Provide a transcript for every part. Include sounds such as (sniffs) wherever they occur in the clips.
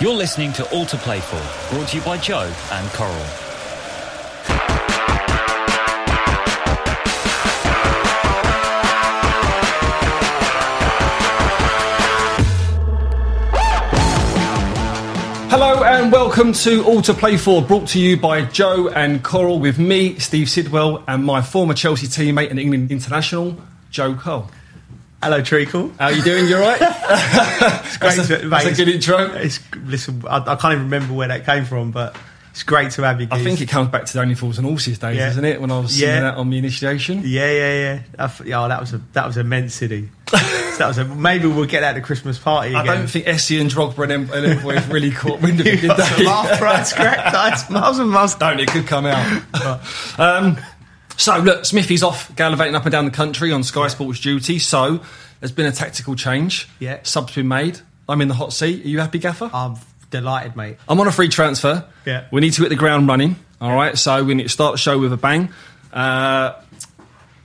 You're listening to All to Play For, brought to you by Joe and Coral. Hello and welcome to All to Play For, brought to you by Joe and Coral with me, Steve Sidwell, and my former Chelsea teammate and England international, Joe Cole. Hello, Treacle. How are you doing? You alright? (laughs) It's great That's a- to, that's a good intro. It's, listen, I, I can't even remember where that came from, but it's great to have you. I think it comes back to the Only Fools and Horses days, Yeah. isn't it? When I was Yeah. that on the initiation. Yeah, yeah, yeah. I yeah, oh, that was a that was immensity. (laughs) that was a, maybe we'll get that at the Christmas party I again. don't think Essien and Drogba and them, and them boys really caught wind of (laughs) it, did they? after that's correct. Miles and miles. Don't, it could come out. um, so, look, Smithy's off gallivanting up and down the country on Sky Sports duty. So, there's been a tactical change. Yeah. Sub's been made. I'm in the hot seat. Are you happy, Gaffer? I'm delighted, mate. I'm on a free transfer. Yeah. We need to hit the ground running. All right. So, we need to start the show with a bang. Uh,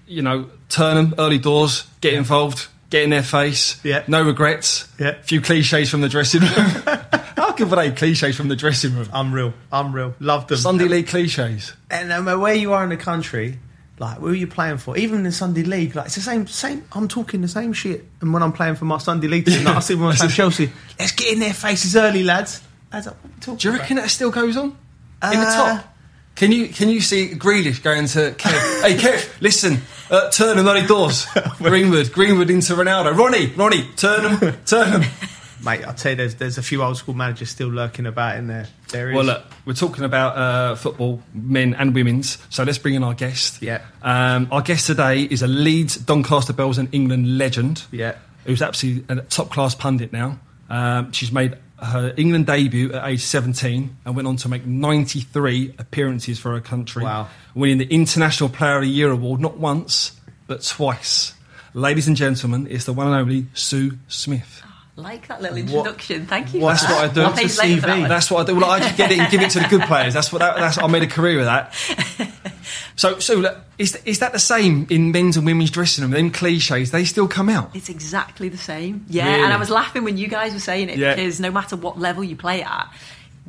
you know, turn them early doors, get involved, get in their face. Yeah. No regrets. Yeah. A few cliches from the dressing room. (laughs) How good were they, cliches from the dressing room? Unreal, unreal. Love them. Sunday League cliches. And no matter where you are in the country, like who are you playing for? Even in the Sunday League, like it's the same. Same. I'm talking the same shit. And when I'm playing for my Sunday League team, like, I (laughs) see when I'm Chelsea. Let's get in their faces early, lads. Lads, what are we talking Do you about? reckon that still goes on in the Uh, top? Can you can you see Grealish going to Kev? (laughs) hey Kev, listen, uh, turn them early doors. (laughs) Greenwood, Greenwood into Ronaldo. Ronnie, Ronnie, turn them, turn them. Mate, I'll tell you, there's there's a few old school managers still lurking about in there. There is. Well, look, we're talking about uh, football, men and women's. So let's bring in our guest. Yeah. Um, our guest today is a Leeds, Doncaster Belles, and England legend. Yeah. Who's absolutely a top class pundit now. Um, she's made her England debut at age 17 and went on to make 93 appearances for her country. Wow. Winning the International Player of the Year award not once, but twice. Ladies and gentlemen, it's the one and only Sue Smith. Like that little introduction. Thank you. That's for what I that. do. I'll pay It's you a later for that CV. That's what I do. Well, I just get it and give it to the good players. That's what that, that's. I made a career of that. So, so is is that the same in men's and women's dressing room? Them cliches, they still come out. It's exactly the same. Yeah, Really? and I was laughing when you guys were saying it Yeah. because no matter what level you play at,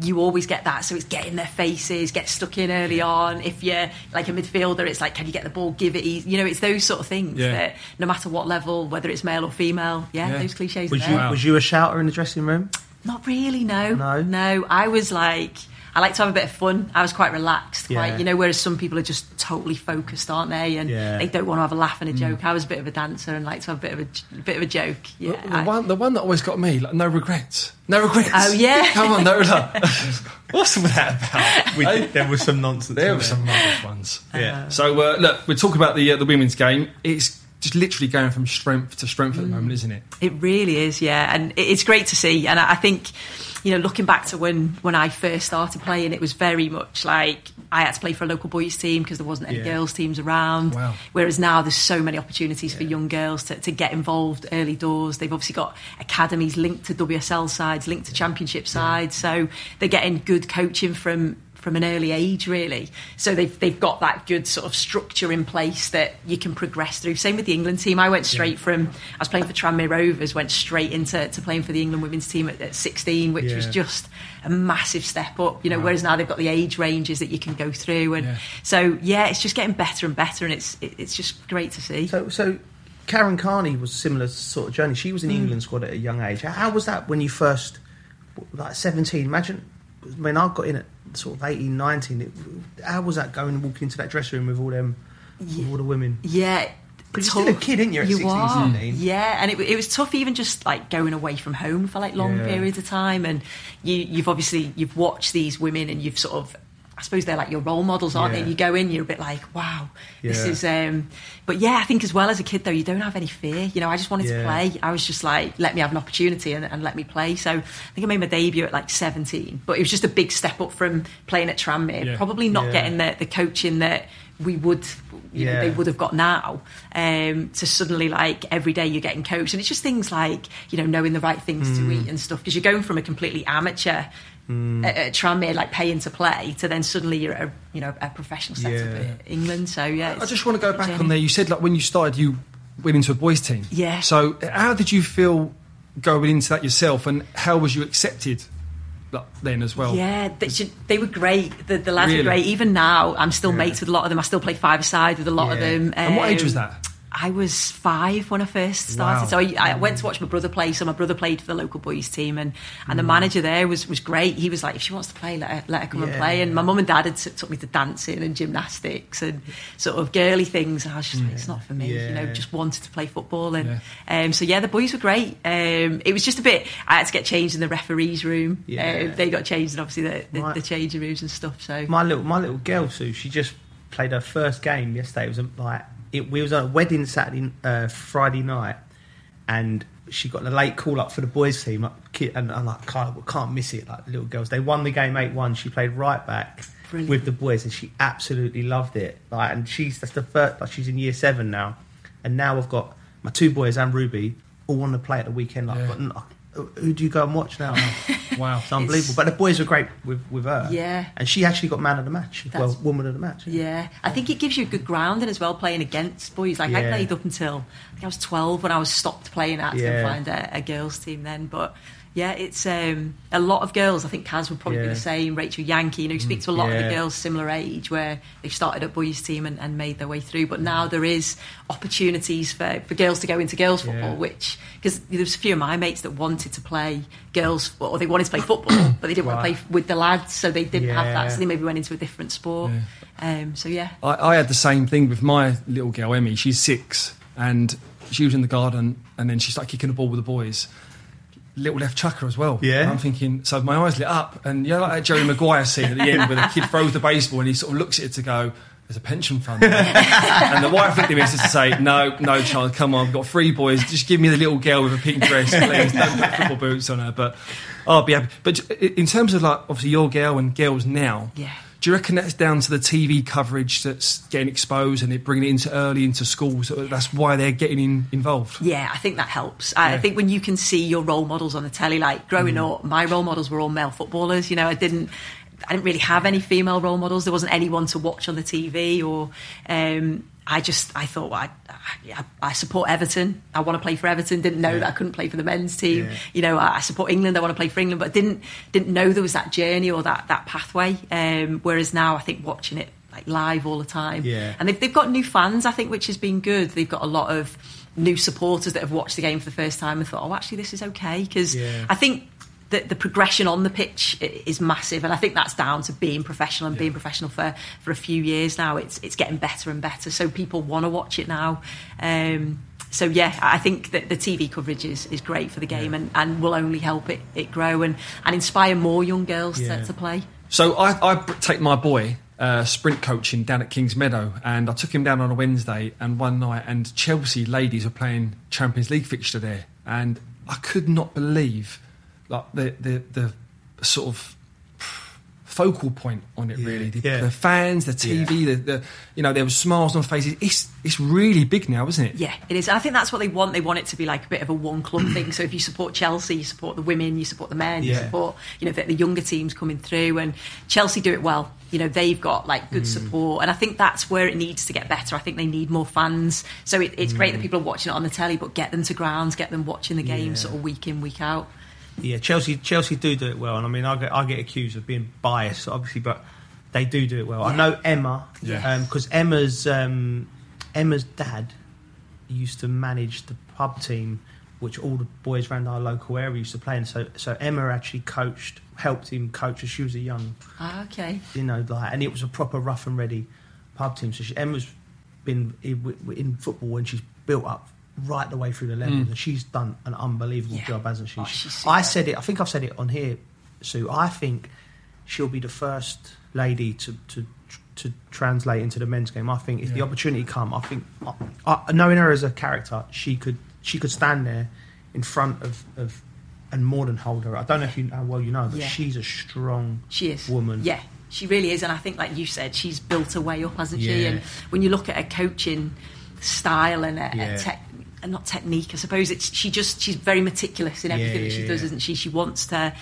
you always get that. So it's get in their faces, get stuck in early on. If you're like a midfielder, it's like, can you get the ball, give it easy? You know, it's those sort of things Yeah. that no matter what level, whether it's male or female, yeah, Yeah. those cliches. was are you there. was you a shouter in the dressing room? Not really, no. No? No, I was like, I like to have a bit of fun. I was quite relaxed, quite, Yeah. you know, whereas some people are just totally focused, aren't they? And Yeah. they don't want to have a laugh and Mm. a joke. I was a bit of a dancer and like to have a bit of a, a bit of a joke. Yeah. The, the I- one, the one that always got me, like, no regrets, no regrets. Oh, yeah. (laughs) come on, no. (laughs) no. (laughs) What's that about? We, there was some nonsense. There were some rubbish ones. Yeah. So uh, look, we're talking about the uh, the women's game. It's just literally going from strength to strength at the moment, isn't it? It really is, yeah, and it's great to see. And I I think, you know, looking back to when when I first started playing, it was very much like I had to play for a local boys team because there wasn't any Yeah. girls teams around. Wow. Whereas now there's so many opportunities for young girls to, to get involved early doors. They've obviously got academies linked to WSL sides, linked to Championship sides, so they're getting good coaching from from an early age, really. So they've they've got that good sort of structure in place that you can progress through. Same with the England team. I went straight from I was playing for Tranmere Rovers, went straight into to playing for the England women's team at, at 16, which was just a massive step up. You know, whereas now they've got the age ranges that you can go through, and Yeah. so yeah, it's just getting better and better, and it's it, it's just great to see. So, so Karen Carney was a similar sort of journey. She was in mm. England squad at a young age. How- How was that when you first, like 17? Imagine, I mean, I got in at sort of 18, 19. It, how was that going and walking into that dressing room with all them, with all the women? Yeah. But you're still a kid, ain't you, at 16, are. 17? Yeah, and it, it was tough even just like going away from home for like long Yeah. periods of time. And you, you've obviously, you've watched these women and you've sort of, I suppose they're like your role models, aren't they? And you go in, you're a bit like, wow, this is, um, but yeah, I think as well as a kid though, you don't have any fear. You know, I just wanted Yeah. to play. I was just like, let me have an opportunity and, and let me play. So I think I made my debut at like 17, but it was just a big step up from playing at Tranmere. Yeah. Probably not Yeah. getting the, the coaching that we would, you know, Yeah. they would have got now. Um, to suddenly like every day you're getting coached, and it's just things like you know knowing the right things to eat and stuff because you're going from a completely amateur. At, at Tranmere, like paying to play, to then suddenly you're at a you know a professional setup Yeah. in England. So yeah, I just want to go back on there. You said like when you started, you went into a boys' team. Yeah. So how did you feel going into that yourself, and how was you accepted then as well. Yeah, they, they were great. The, the lads Really? were great. Even now, I'm still Yeah. mates with a lot of them. I still play five aside with a lot of Yeah. them. And what age was Um, that? I was five when I first started. Wow. So I, I went to watch my brother play. So my brother played for the local boys team, and, and Mm. the manager there was, was great. He was like, if she wants to play, let her, let her come and play. And my mum and dad had t- took me to dancing and gymnastics and sort of girly things. And I was just like, it's not for me. You know, just wanted to play football. And um, so yeah, the boys were great. Um, it was just a bit. I had to get changed in the referees' room. Yeah. Uh, they got changed and obviously the, the, Right. the changing rooms and stuff. So my little my little girl Sue, she just played her first game yesterday. It was like it, we was at a wedding Saturday, uh, Friday night, and she got a late call up for the boys team. Like, and I'm like, can't, can't miss it. Like little girls, they won the game eight one. She played right back Brilliant. with the boys, and she absolutely loved it. Like, and she's that's the first. Like, she's in year seven now, and now I've got my two boys and Ruby all want to play at the weekend. Like, Yeah. but, who do you go and watch now? (laughs) Wow. It's unbelievable. But the boys were great with, with her. Yeah. And she actually got man of the match. That's- well, woman of the match. Yeah, I think it gives you a good grounding as well playing against boys. Like I played up until I think I was twelve when I was stopped playing at to Yeah. find a, a girls team then. But yeah, it's um, a lot of girls. I think Kaz would probably be the same. Rachel Yankey, you know, you speak to a lot of the girls similar age where they've started at boys team and, and made their way through. But now there is opportunities for, for girls to go into girls football, Yeah. which because there's a few of my mates that wanted to play girls or they wanted to play football, (coughs) but they didn't want to play with the lads, so they didn't have that. So they maybe went into a different sport. Um, so yeah. I, I had the same thing with my little girl Emmy. She's six, and she was in the garden, and then she started kicking the ball with the boys. Little left chucker as well. Yeah. And I'm thinking, so my eyes lit up, and you know, like that Jerry Maguire scene at the end where the kid throws the baseball and he sort of looks at it to go, "There's a pension fund." there." (laughs) and the wife looked at me as to say, "No, no, child, come on, I've got three boys. Just give me the little girl with a pink dress, please. Don't put football boots on her." But I'll be happy. But in terms of like obviously your girl and girls now, Yeah. Do you reckon that's down to the TV coverage that's getting exposed and it bringing it into early into schools? That's why they're getting in, involved. Yeah, I think that helps. I I think when you can see your role models on the telly, like growing Mm. up, my role models were all male footballers. You know, I didn't. I didn't really have any female role models. There wasn't anyone to watch on the TV, or um, I just I thought well, I, I, I support Everton. I want to play for Everton. Didn't know that I couldn't play for the men's team. Yeah. You know, I, I support England. I want to play for England, but didn't didn't know there was that journey or that that pathway. Um, whereas now, I think watching it like live all the time, Yeah. and they've, they've got new fans, I think, which has been good. They've got a lot of new supporters that have watched the game for the first time and thought, oh, actually, this is okay. Because Yeah. I think that the progression on the pitch is massive. And I think that's down to being professional and being professional for, for a few years now. It's, it's getting better and better. So people want to watch it now. Um, so yeah, I think that the TV coverage is, is great for the game and, and will only help it, it grow and, and inspire more young girls Yeah. to, to play. So I, I take my boy uh, sprint coaching down at Kingsmeadow, and I took him down on a Wednesday and one night, and Chelsea ladies were playing Champions League fixture there, and I could not believe like the the, the sort of focal point on it Yeah, really the, yeah. the fans the TV the, the you know there were smiles on faces it's it's really big now isn't it Yeah, it is. And I think that's what they want. They want it to be like a bit of a one club thing. So if you support Chelsea, you support the women, you support the men, you support you know the, the younger teams coming through. And Chelsea do it well. You know they've got like good mm. support, and I think that's where it needs to get better. I think they need more fans. So it, it's great that mm. people are watching it on the telly, but get them to grounds, get them watching the game Yeah. sort of week in week out. Yeah, Chelsea Chelsea do do it well, and I mean I get I get accused of being biased, obviously, but they do do it well. I know Emma, Yeah. because Emma's um, Emma's dad used to manage the pub team, which all the boys around our local area used to play in. So so Emma actually coached, helped him coach as she was a young, Ah, okay. you know, like, and it was a proper rough and ready pub team. So she, Emma's been in, in football and she's built up right the way through the levels, mm. and she's done an unbelievable Yeah. job, hasn't she? Oh, she's I said it. I think I've said it on here, Sue. I think she'll be the first lady to to to translate into the men's game. I think if the opportunity come, I think I, I, knowing her as a character, she could she could stand there in front of of and more than hold her. I don't know if you how well you know, but Yeah. she's a strong She is. woman. Yeah, she really is. And I think, like you said, she's built her way up, hasn't she? And when you look at her coaching style and her, Yeah. her tech, and not technique, I suppose it's she just she's very meticulous in Yeah, everything that she yeah, does, yeah. isn't she? She wants to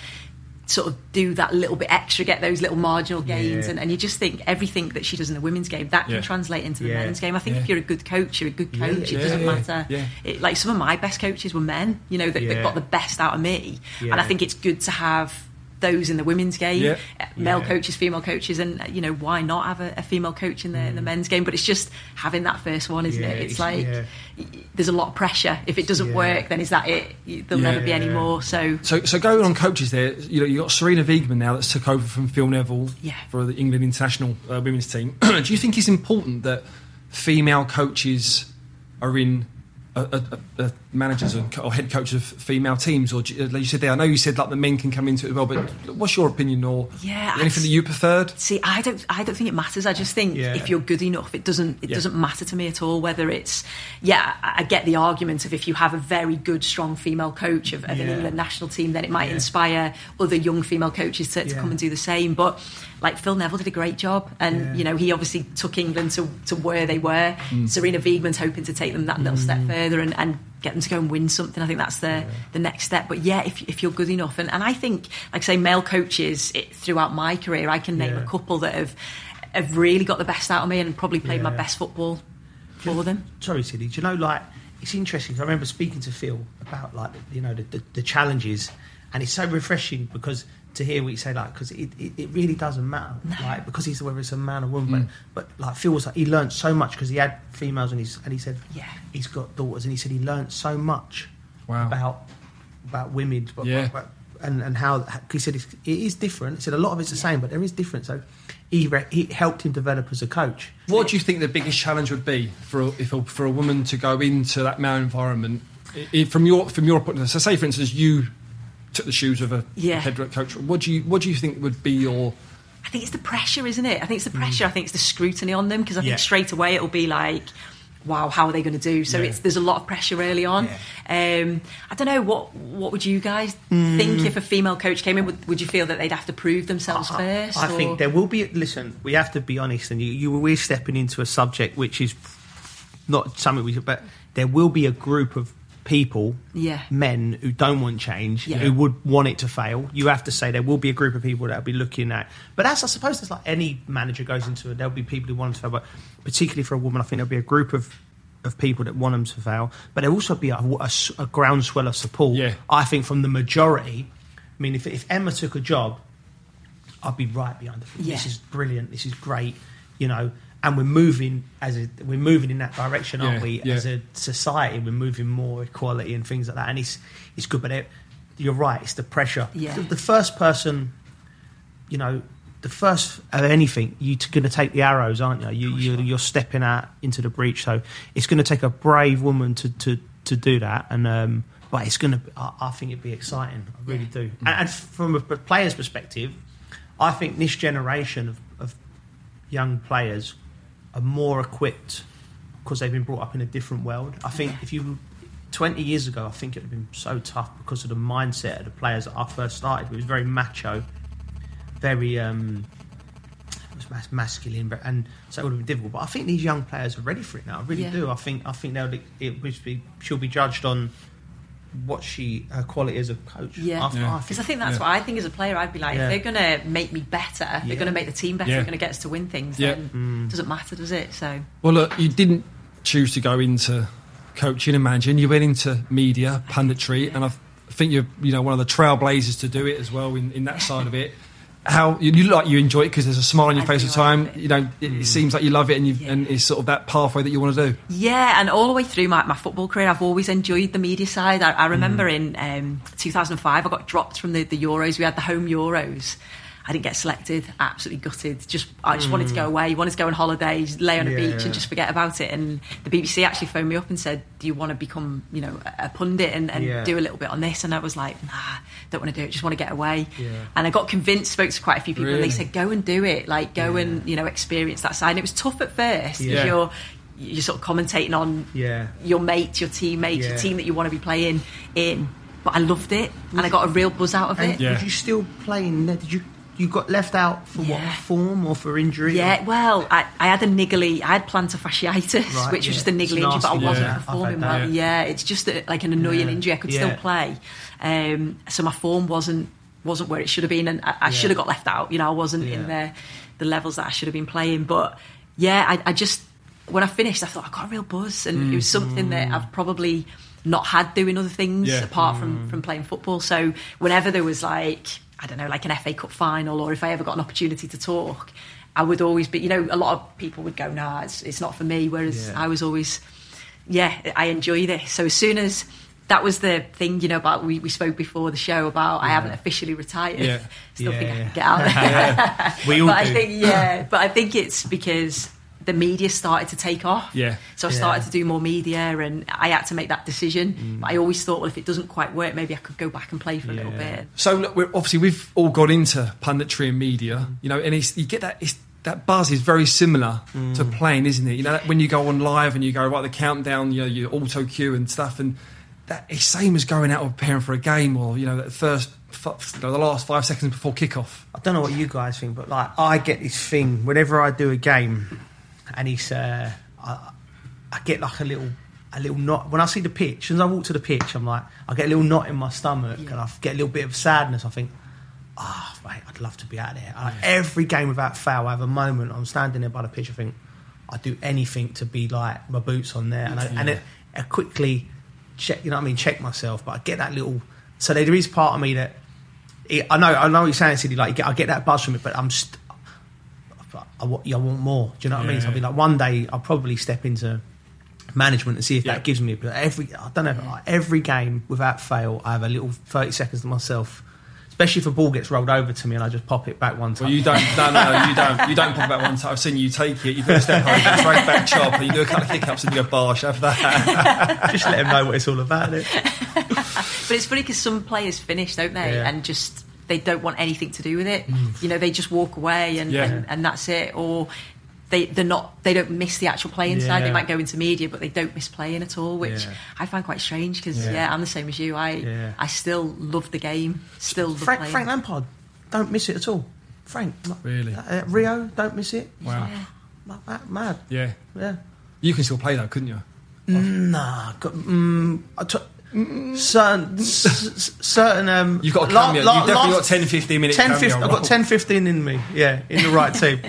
sort of do that little bit extra, get those little marginal gains, Yeah. and, and you just think everything that she does in the women's game that Yeah. can translate into the Yeah. men's game. I think Yeah. if you're a good coach, you're a good coach. yeah, it doesn't yeah, matter. yeah. It, like some of my best coaches were men, you know, that, that got the best out of me, and I think it's good to have those in the women's game, Yeah. uh, male Yeah. coaches, female coaches, and uh, you know why not have a, a female coach in the, in the men's game? But it's just having that first one, isn't Mm. Yeah, it? It's, it's- like there's a lot of pressure. If it doesn't work, then is that it? There'll never be any more. So So, so going on coaches there, you know, you got Sarina Wiegman now that's took over from Phil Neville for the England international uh, women's team. (clears throat) Do you think it's important that female coaches are in uh, uh, uh, managers and co- or head coaches of female teams, or you, like you said there? I know you said like the men can come into it as well, but what's your opinion, or Yeah, anything I- that you preferred? See, I don't, I don't think it matters. I just think Yeah. if you're good enough, it doesn't, it Yeah. doesn't matter to me at all. Whether it's, yeah, I I get the argument of if you have a very good, strong female coach of, of an England national team, then it might Yeah. inspire other young female coaches to, to Yeah. come and do the same. But like Phil Neville did a great job, and Yeah. you know he obviously took England to, to where they were. Mm. Sarina Wiegman's hoping to take them that little step mm. further and, and get them to go and win something. I think that's the the next step. But yeah, if if you're good enough, and, and I think like I say male coaches it, throughout my career, I can name Yeah. a couple that have have really got the best out of me and probably played my best football for them. sorry, Sidney. Do you know, like, it's interesting 'cause I remember speaking to Phil about, like, you know, the, the, the challenges, and it's so refreshing because to hear what you say, like, because it, it, it really doesn't matter, like, because he's whether it's a man or woman, but, but like Phil was like, he learned so much because he had females, and he's and he said, Yeah. he's got daughters, and he said he learned so much Wow. about about women, but, Yeah. but- and and how he said it's, it is different. He said a lot of it's the same, but there is difference. So he re- he helped him develop as a coach. What do you think the biggest challenge would be for a, if a, for a woman to go into that male environment? From your from your point, of view? so say for instance you took the shoes of a Yeah. head coach. What do you what do you think would be your I think it's the pressure, isn't it? I think it's the pressure. I think it's the scrutiny on them because I think straight away it'll be like, wow, how are they going to do? So Yeah. it's there's a lot of pressure early on. Um, I don't know what what would you guys think if a female coach came in? Would, would you feel that they'd have to prove themselves first? I or- think there will be. Listen, we have to be honest, and you, you we're stepping into a subject which is not something we. But there will be a group of people, Yeah. men who don't want change, Yeah. who would want it to fail. You have to say there will be a group of people that will be looking at. But that's I suppose it's like any manager goes into it. There'll be people who want to fail, but particularly for a woman, I think there'll be a group of. Of people that want them to fail, but there'll also be a groundswell of support. Yeah. I think from the majority. I mean, if, if Emma took a job, I'd be right behind her. Yeah. This is brilliant. This is great. You know, and we're moving as a we're moving in that direction, aren't Yeah, we? yeah. As a society, we're moving more equality and things like that. And it's it's good, but it, you're right. It's the pressure. Yeah. The, the first person, you know, the first of anything, you're going to take the arrows, aren't you? You you're, you're stepping out into the breach. So it's going to take a brave woman to to to do that. And um, but it's going to. I, I think it'd be exciting. I really do. And, and from a player's perspective, I think this generation of, of young players are more equipped because they've been brought up in a different world. I think if you 20 years ago, I think it would have been so tough because of the mindset of the players that I first started. It was very macho, very um, it was mas- masculine, but, and so it would have been difficult. But I think these young players are ready for it now. I really Yeah. do. I think I think they'll it will be she'll be judged on what she her quality as a coach. Yeah. I, Yeah. I Because I think, think that's Yeah. what I think as a player. I'd be like, Yeah. if they're going to make me better, Yeah. they're going to make the team better, Yeah. they're going to get us to win things, Yeah. then mm. it doesn't matter, does it? So, Well, look, you didn't choose to go into coaching and managing. You went into media, punditry, and I think you're, you know, one of the trailblazers to do it as well in, in that side of it. How you, you look like you enjoy it because there's a smile on your I face all the time. You know, it, it seems like you love it, and you Yeah. and it's sort of that pathway that you want to do. Yeah, and all the way through my, my football career, I've always enjoyed the media side. I, I remember in um, 2005, I got dropped from the, the Euros. We had the home Euros. I didn't get selected. Absolutely gutted. Just I just wanted to go mm. away. You wanted to go on holiday, lay on a beach, and just forget about it. And the BBC actually phoned me up and said, "Do you want to become, you know, a pundit and, and Yeah. do a little bit on this?" And I was like, "Nah, don't want to do it. Just want to get away." Yeah. And I got convinced. Spoke to quite a few people, and they said, "Go and do it. Like, go and you know, experience that side." And it was tough at first. 'cause Yeah. You're you're sort of commentating on Yeah. your mates, your teammates, Yeah. your team that you want to be playing in. But I loved it, and I got a real buzz out of And it. Yeah. was you still playing? Did you you got left out for what form or for injury? Yeah, well, I, I had a niggly, I had plantar fasciitis, Right, which was yeah. just a niggly injury, but I wasn't yeah. Performing well. Yeah, it's just a, like an annoying Yeah. injury. I could Yeah. still play, um, so my form wasn't wasn't where it should have been, and I, I Yeah. should have got left out. You know, I wasn't in the the levels that I should have been playing. But yeah, I, I just when I finished, I thought I got a real buzz, and it was something that I've probably not had doing other things Yeah. apart from from playing football. So whenever there was like I don't know, like an FA Cup final, or if I ever got an opportunity to talk, I would always be, you know, a lot of people would go, nah, it's, it's not for me. Whereas Yeah. I was always, yeah, I enjoy this. So as soon as that was the thing, you know, about we, we spoke before the show about I haven't officially retired. Yeah. Still think I Yeah. can get out there. (laughs) We all but do. I think yeah, but I think it's because the media started to take off. Yeah. So I Yeah. started to do more media, and I had to make that decision. Mm. But I always thought, well, if it doesn't quite work, maybe I could go back and play for a little bit. So look, we're, obviously we've all got into punditry and media, you know, and it's, you get that it's, that buzz is very similar to playing, isn't it? You know, that when you go on live and you go right the countdown, you know, your auto cue and stuff, and that it's same as going out or preparing for a game or you know that first, f- you know, the last five seconds before kickoff. I don't know what you guys think, but like I get this thing whenever I do a game, and it's uh, I, I get like a little a little knot when I see the pitch. As I walk to the pitch, I'm like I get a little knot in my stomach, and I get a little bit of sadness. I think, ah, mate, I'd love to be out there. I, every game without foul, I have a moment. I'm standing there by the pitch. I think I'd do anything to be like my boots on there, and I, and it, I quickly check. You know what I mean? Check myself, but I get that little. So there is part of me that it, I know, I know what you're saying, City. Like, get, I get that buzz from it, but I'm, st- I, want, I want more. Do you know what I mean? So I'll be like, one day I'll probably step into management and see if Yeah. that gives me. But every, I don't know, like, every game without fail, I have a little thirty seconds to myself. Especially if a ball gets rolled over to me and I just pop it back one time. Well, you don't, no, no, you don't, you don't pop about one (laughs) time. I've seen you take it. You do a step over, straight back chop, or you do a couple of kick ups and you go bosh. Have that. (laughs) just let them know what it's all about. It. (laughs) But it's funny because some players finish, don't they? Yeah. And just they don't want anything to do with it. You know, they just walk away and, Yeah. and, and that's it. Or they they're not they don't miss the actual playing side. They might go into media, but they don't miss playing at all, which Yeah. I find quite strange because Yeah. yeah. I'm the same as you. I Yeah. I still love the game. Still love Frank, playing. Frank Lampard, don't miss it at all. Frank, Really? uh, Rio, don't miss it. Wow. Yeah. Like mad. Yeah. Yeah. You can still play though, couldn't you? Nah, got, mm, I t- certain, s- certain. Um, You've got a cameo. la- You've definitely last got 10, 15 minute 10, 15, I've got 10, 15 in me. Yeah, in the right team.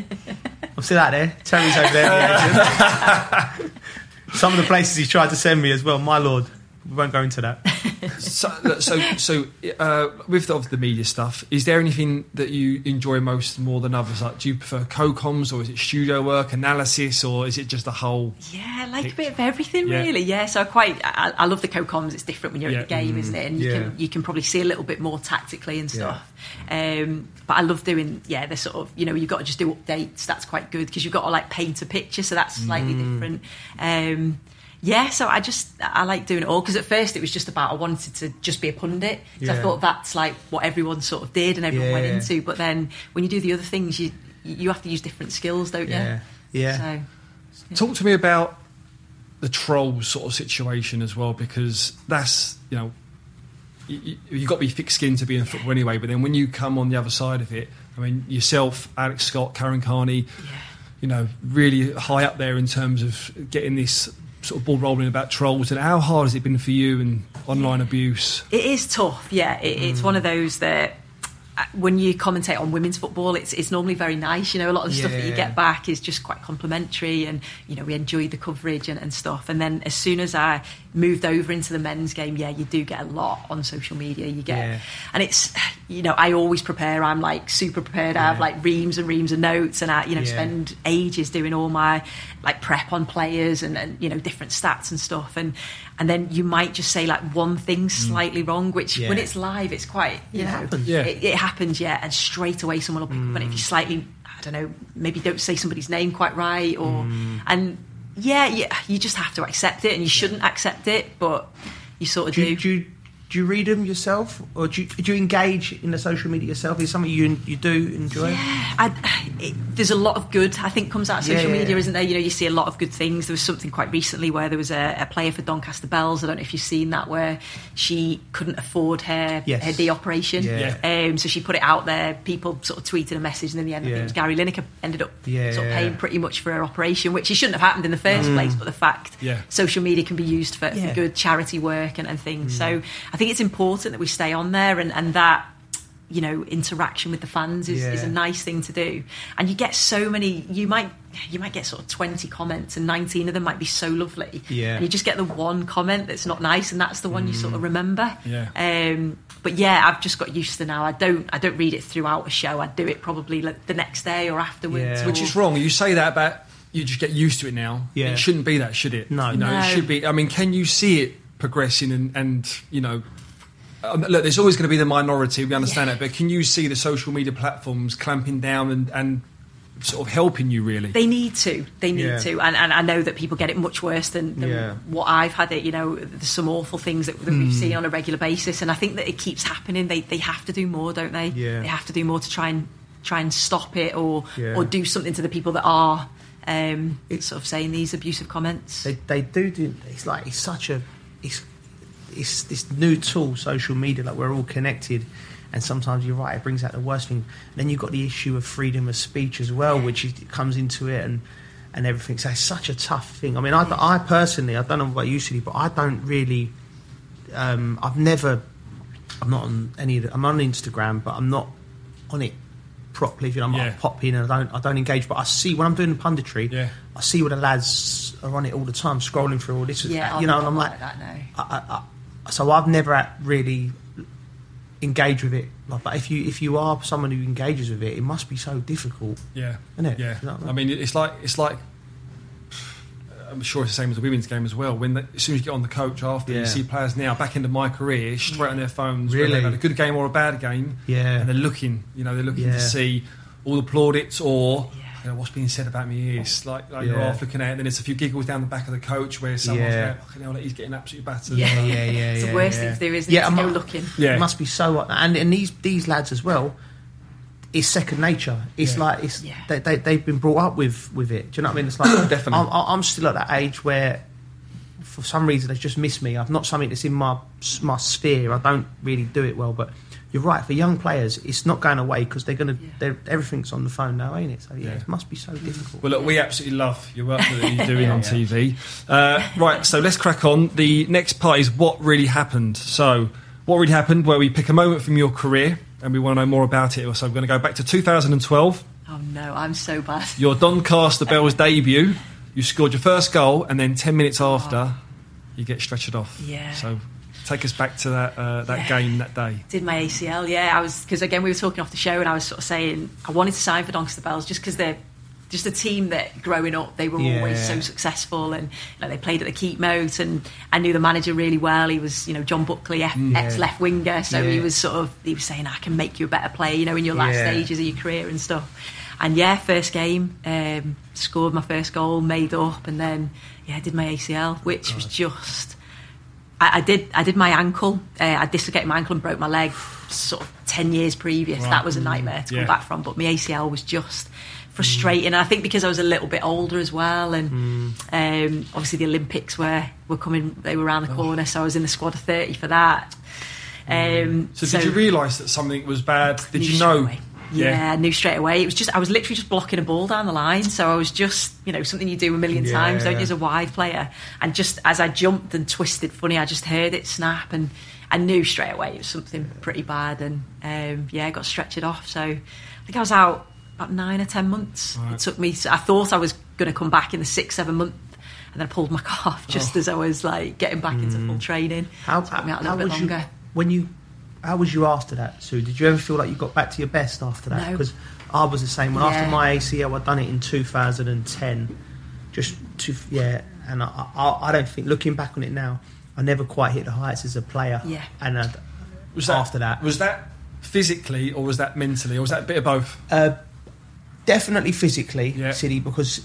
I've seen that there. Terry's over there. the agent. (laughs) Some of the places he's tried to send me as well. My lord, we won't go into that. (laughs) So, so, so uh, with the, of the media stuff, is there anything that you enjoy most more than others? Like, do you prefer co-coms or is it studio work, analysis, or is it just the whole? Yeah, I like a bit of everything, Yeah. really. Yeah, so I quite I, I love the co-coms. It's different when you're Yeah. at the game, isn't it? And you Yeah. can you can probably see a little bit more tactically and stuff. Um, but I love doing yeah the sort of you know you've got to just do updates. That's quite good because you've got to like paint a picture, so that's slightly different. Um, yeah, so I just I like doing it all because at first it was just about I wanted to just be a pundit. 'cause I thought that's like what everyone sort of did and everyone went into. But then when you do the other things, you you have to use different skills, don't Yeah. you? Yeah. So Talk to me about the troll sort of situation as well, because that's you know you, you've got to be thick-skinned to be in football anyway. But then when you come on the other side of it, I mean yourself, Alex Scott, Karen Carney, you know, really high up there in terms of getting this sort of ball rolling about trolls. And how hard has it been for you and online abuse? It is tough, yeah. It, It's one of those that Uh, when you commentate on women's football, it's it's normally very nice. You know, a lot of the stuff that you Yeah. get back is just quite complimentary, and you know we enjoy the coverage and, and stuff. And then as soon as I moved over into the men's game, yeah, you do get a lot on social media. You get, Yeah. and it's you know I always prepare. I'm like super prepared. I have like reams and reams of notes, and I you know Yeah. spend ages doing all my like prep on players and, and you know different stats and stuff and and then you might just say like one thing slightly wrong which Mm. Yeah. when it's live it's quite you It know happens. Yeah. it, it happens yeah and straight away someone will pick up on it if you slightly I don't know maybe don't say somebody's name quite right or Mm. and yeah, yeah you just have to accept it and you shouldn't accept it but you sort of Do do, you, do, you, do you read them yourself, or do you, do you engage in the social media yourself? Is something you you do enjoy? I, it, there's a lot of good I think comes out of social yeah, media, yeah. isn't there? You know, you see a lot of good things. There was something quite recently where there was a, a player for Doncaster Belles. I don't know if you've seen that, where she couldn't afford her Yes. her D operation, Yeah. um, so she put it out there. People sort of tweeted a message, and in the end, I think it was Gary Lineker ended up Yeah, sort of yeah. paying pretty much for her operation, which he shouldn't have happened in the first place. But the fact Yeah. social media can be used for, Yeah. for good charity work and, and things. So I think it's important that we stay on there and, and that you know interaction with the fans is, is a nice thing to do and you get so many you might you might get sort of 20 comments and 19 of them might be so lovely Yeah. and you just get the one comment that's not nice and that's the one you sort of remember Yeah. um, but yeah I've just got used to now I don't I don't read it throughout a show I do it probably like the next day or afterwards Yeah. or- Which is wrong. You say that about you just get used to it now. Yeah. It shouldn't be that, should it? No. You know, No. it should be. I mean, can you see it progressing and, and you know, um, look, there's always going to be the minority. We understand Yeah. that, but can you see the social media platforms clamping down and, and sort of helping you really? They need to. They need Yeah. to. And, and I know that people get it much worse than, than Yeah. what I've had it. You know, there's some awful things that, that Hmm. we've seen on a regular basis. And I think that it keeps happening. They, they have to do more, don't they? Yeah. They have to do more to try and try and stop it or Yeah. or do something to the people that are um, It- sort of saying these abusive comments. They, they do do. It's like it's such a. It's it's this new tool, social media. Like we're all connected, and sometimes you're right. It brings out the worst thing. then you've got the issue of freedom of speech as well, which is, comes into it, and and everything. So it's such a tough thing. I mean, I, I personally, I don't know about you, City, but I don't really. Um, I've never. I'm not on any. of the- I'm on Instagram, but I'm not on it properly. If you know, I'm Yeah. I pop in and I don't. I don't engage, but I see when I'm doing the punditry. Yeah. I see where the lads are on it all the time, scrolling through all this. yeah, you know, I'm and I'm not like, that now. I, I, I, so I've never really engaged with it. Like, but if you if you are someone who engages with it, it must be so difficult. Yeah, Isn't it? Yeah, You know what I I mean, it's like it's like. I'm sure it's the same as the women's game as well. When the, as soon as you get on the coach after, Yeah. you see players now back into my career straight on their phones. Really? they've had a good game or a bad game. Yeah. and they're looking. You know, they're looking Yeah. to see all the plaudits or Yeah. you know, what's being said about me. Is oh. like, like you're off looking at, it, and then there's a few giggles down the back of the coach where someone's Yeah. going, "Fucking hell, he's getting absolutely battered." Yeah. Yeah, yeah, yeah. It's the worst yeah. thing to do, isn't Yeah, it? To go I'm- looking. Yeah. It must be so. Uh, and and these these lads as well. It's second nature. It's Yeah. like it's Yeah. they, they they've been brought up with with it. Do you know what I mean? It's like (coughs) Definitely. I'm, I'm still at that age where, for some reason, they just miss me. I've not something that's in my my sphere. I don't really do it well, but. You're right. For young players, it's not going away because they're going to. Yeah. They're everything's on the phone now, ain't it? So yeah, Yeah. it must be so difficult. Well, look, we absolutely love your work that you're doing Yeah, on yeah. TV. Uh, right, so let's crack on. The next part is what really happened. So, what really happened? Where we pick a moment from your career and we want to know more about it. So, I'm going to go back to 2012, Oh no, I'm so bad. (laughs) your Doncaster Belles debut. You scored your first goal, and then 10 minutes after, you get stretchered off. Yeah. So, take us back to that uh, that Yeah. game that day. Did my ACL, yeah. I was because again we were talking off the show, and I was sort of saying I wanted to sign for Doncaster Belles just because they're just a team that growing up they were always so successful, and you know, they played at the Keepmoat, and I knew the manager really well. He was you know John Buckley, ex left winger, so he was sort of he was saying I can make you a better player, you know, in your last Yeah. stages of your career and stuff. And yeah, first game, um, scored my first goal, made up, and then yeah, did my ACL, which was just. I, I did. I did my ankle. Uh, I dislocated my ankle and broke my leg. Sort of ten years previous. Right. That was a nightmare to Yeah. come back from. But my ACL was just frustrating. I think because I was a little bit older as well, and um, obviously the Olympics were were coming. They were around the corner, so I was in the squad of thirty for that. Um, So, did you realise that something was bad? Did you know? away. Yeah. I knew straight away. It was just I was literally just blocking a ball down the line. So I was just you know something you do a million Yeah. times, don't you, as a wide player? And just as I jumped and twisted, funny, I just heard it snap, and I knew straight away it was something pretty bad. And um, yeah, I got stretched off. So I think I was out about nine or ten months. Right. It took me. I thought I was going to come back in the six seven month. And then I pulled my (laughs) calf just as I was like getting back into full training. Oh. How, took me out a how little bit was you longer. when you? How was you after that, Sue? Did you ever feel like you got back to your best after that? No. Because I was the same. When Yeah. after my ACL, I'd done it in 2010. Just to yeah, and I, I, I don't think looking back on it now, I never quite hit the heights as a player. Yeah. And uh, Was that, after that, was that physically or was that mentally or was that a bit of both? Uh, definitely physically, Yeah. City, because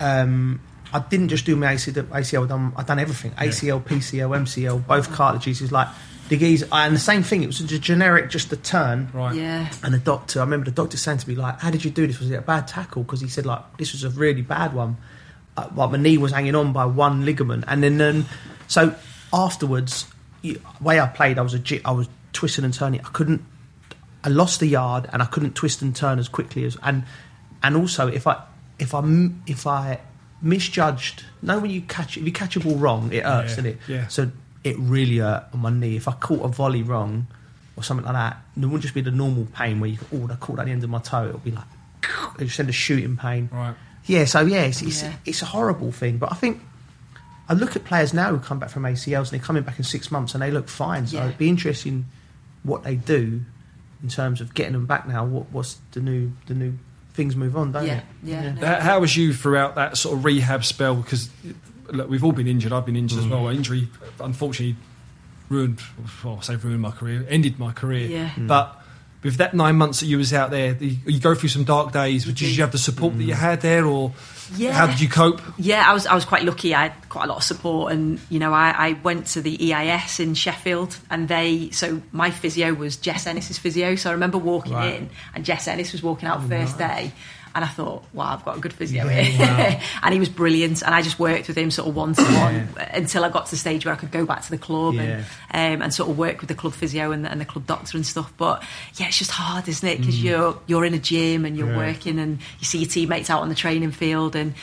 um, I didn't just do my ACL. ACL I've done, I've done everything. ACL, PCL, MCL, both cartilages. Is like the geese, and the same thing. It was a generic, just a turn. Right. Yeah. And the doctor, I remember the doctor saying to me, like, "How did you do this? Was it a bad tackle?" Because he said, like, this was a really bad one. Uh, like my knee was hanging on by one ligament, and then, then so afterwards, you, way I played, I was a ji- I was twisting and turning. I couldn't. I lost the yard, and I couldn't twist and turn as quickly as and and also if I if I m- if I misjudged, know when you catch if you catch a ball wrong, it hurts, Yeah, doesn't it? yeah. So it really hurt on my knee. If I caught a volley wrong, or something like that. It wouldn't just be the normal pain where you go, oh, I caught at the end of my toe. It'll be like, (sniffs) they send a shooting pain. Right. Yeah, so yeah, it's, it's, Yeah. it's a horrible thing. But I think I look at players now who come back from ACLs and they're coming back in six months and they look fine. So Yeah. it'd be interesting what they do in terms of getting them back now. What, what's the new the new things move on, don't Yeah, they? yeah. no. How, how was you throughout that sort of rehab spell? Because look, we've all been injured. I've been injured as well. Injury, unfortunately, ruined. Well, I say ruined my career, ended my career. Yeah. Mm. But with that nine months that you was out there, the, you go through some dark days. Did you have the support that you mm. had there, or Yeah. how did you cope? Yeah, I was I was quite lucky. I had quite a lot of support, and you know, I, I went to the EIS in Sheffield, and they so my physio was Jess Ennis's physio. So I remember walking Right. in, and Jess Ennis was walking out oh, first day. And I thought, wow, I've got a good physio Yeah, here. (laughs) and he was brilliant. And I just worked with him sort of one to one until I got to the stage where I could go back to the club and, um, and sort of work with the club physio and the, and the club doctor and stuff. But yeah, it's just hard, isn't it? Because you're, you're in a gym and you're Yeah. working and you see your teammates out on the training field and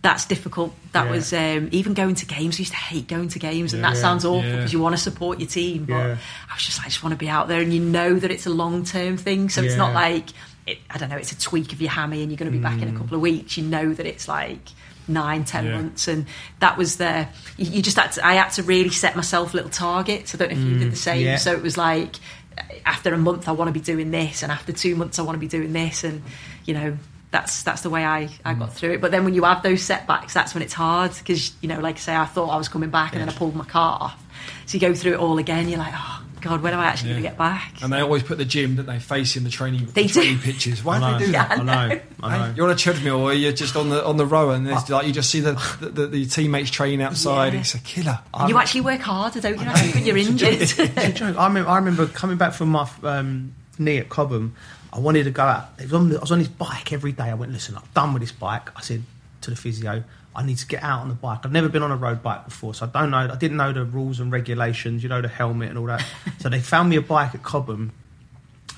that's difficult. That Yeah. was um, even going to games. I used to hate going to games, and that sounds awful Yeah. because you want to support your team. But Yeah. I was just, like, I just want to be out there, and you know that it's a long term thing. So it's not like it, I don't know, it's a tweak of your hammy, and you're going to be back in a mm. couple of weeks. You know that it's like nine, ten Yeah. months, and that was the. You, you just had to. I had to really set myself little targets. I don't know if you did mm, the same. yeah. So it was like after a month I want to be doing this, and after two months I want to be doing this, and you know that's that's the way I, I got mm. through it. But then when you have those setbacks, that's when it's hard because you know, like I say, I thought I was coming back, and then I pulled my car off. So you go through it all again. You're like, oh god, when am I actually going to get back? And they always put the gym, don't they, facing the training, They the do. training pitches. Why do know. they do that? I know. I Hey, know. You're on a treadmill, or you're just on the on the rower, and there's, like you just see the the, the, the teammates training outside. Yeah. It's a killer. you actually work harder, don't you? Actually, when you're injured. It's a joke. I remember, I remember coming back from my um, knee at Cobham. I wanted to go out. It was on the, I was on this bike every day. I went, listen, I'm done with this bike. I said to the physio, I need to get out on the bike. I've never been on a road bike before, so I don't know. I didn't know the rules and regulations. You know, the helmet and all that. (laughs) so they found me a bike at Cobham,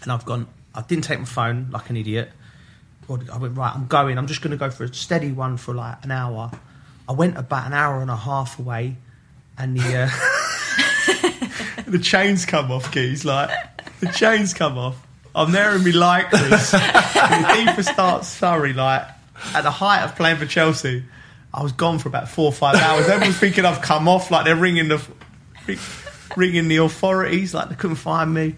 and I've gone. I didn't take my phone like an idiot. I went right. I'm going. I'm just going to go for a steady one for like an hour. I went about an hour and a half away, and the uh, (laughs) the chains come off, keys. Like the chains come off. I'm there in my lycras, in (laughs) the deepest dark Surrey, like at the height of playing for Chelsea. I was gone for about four or five hours. Everyone's thinking I've come off, like they're ringing the ringing the authorities, like they couldn't find me.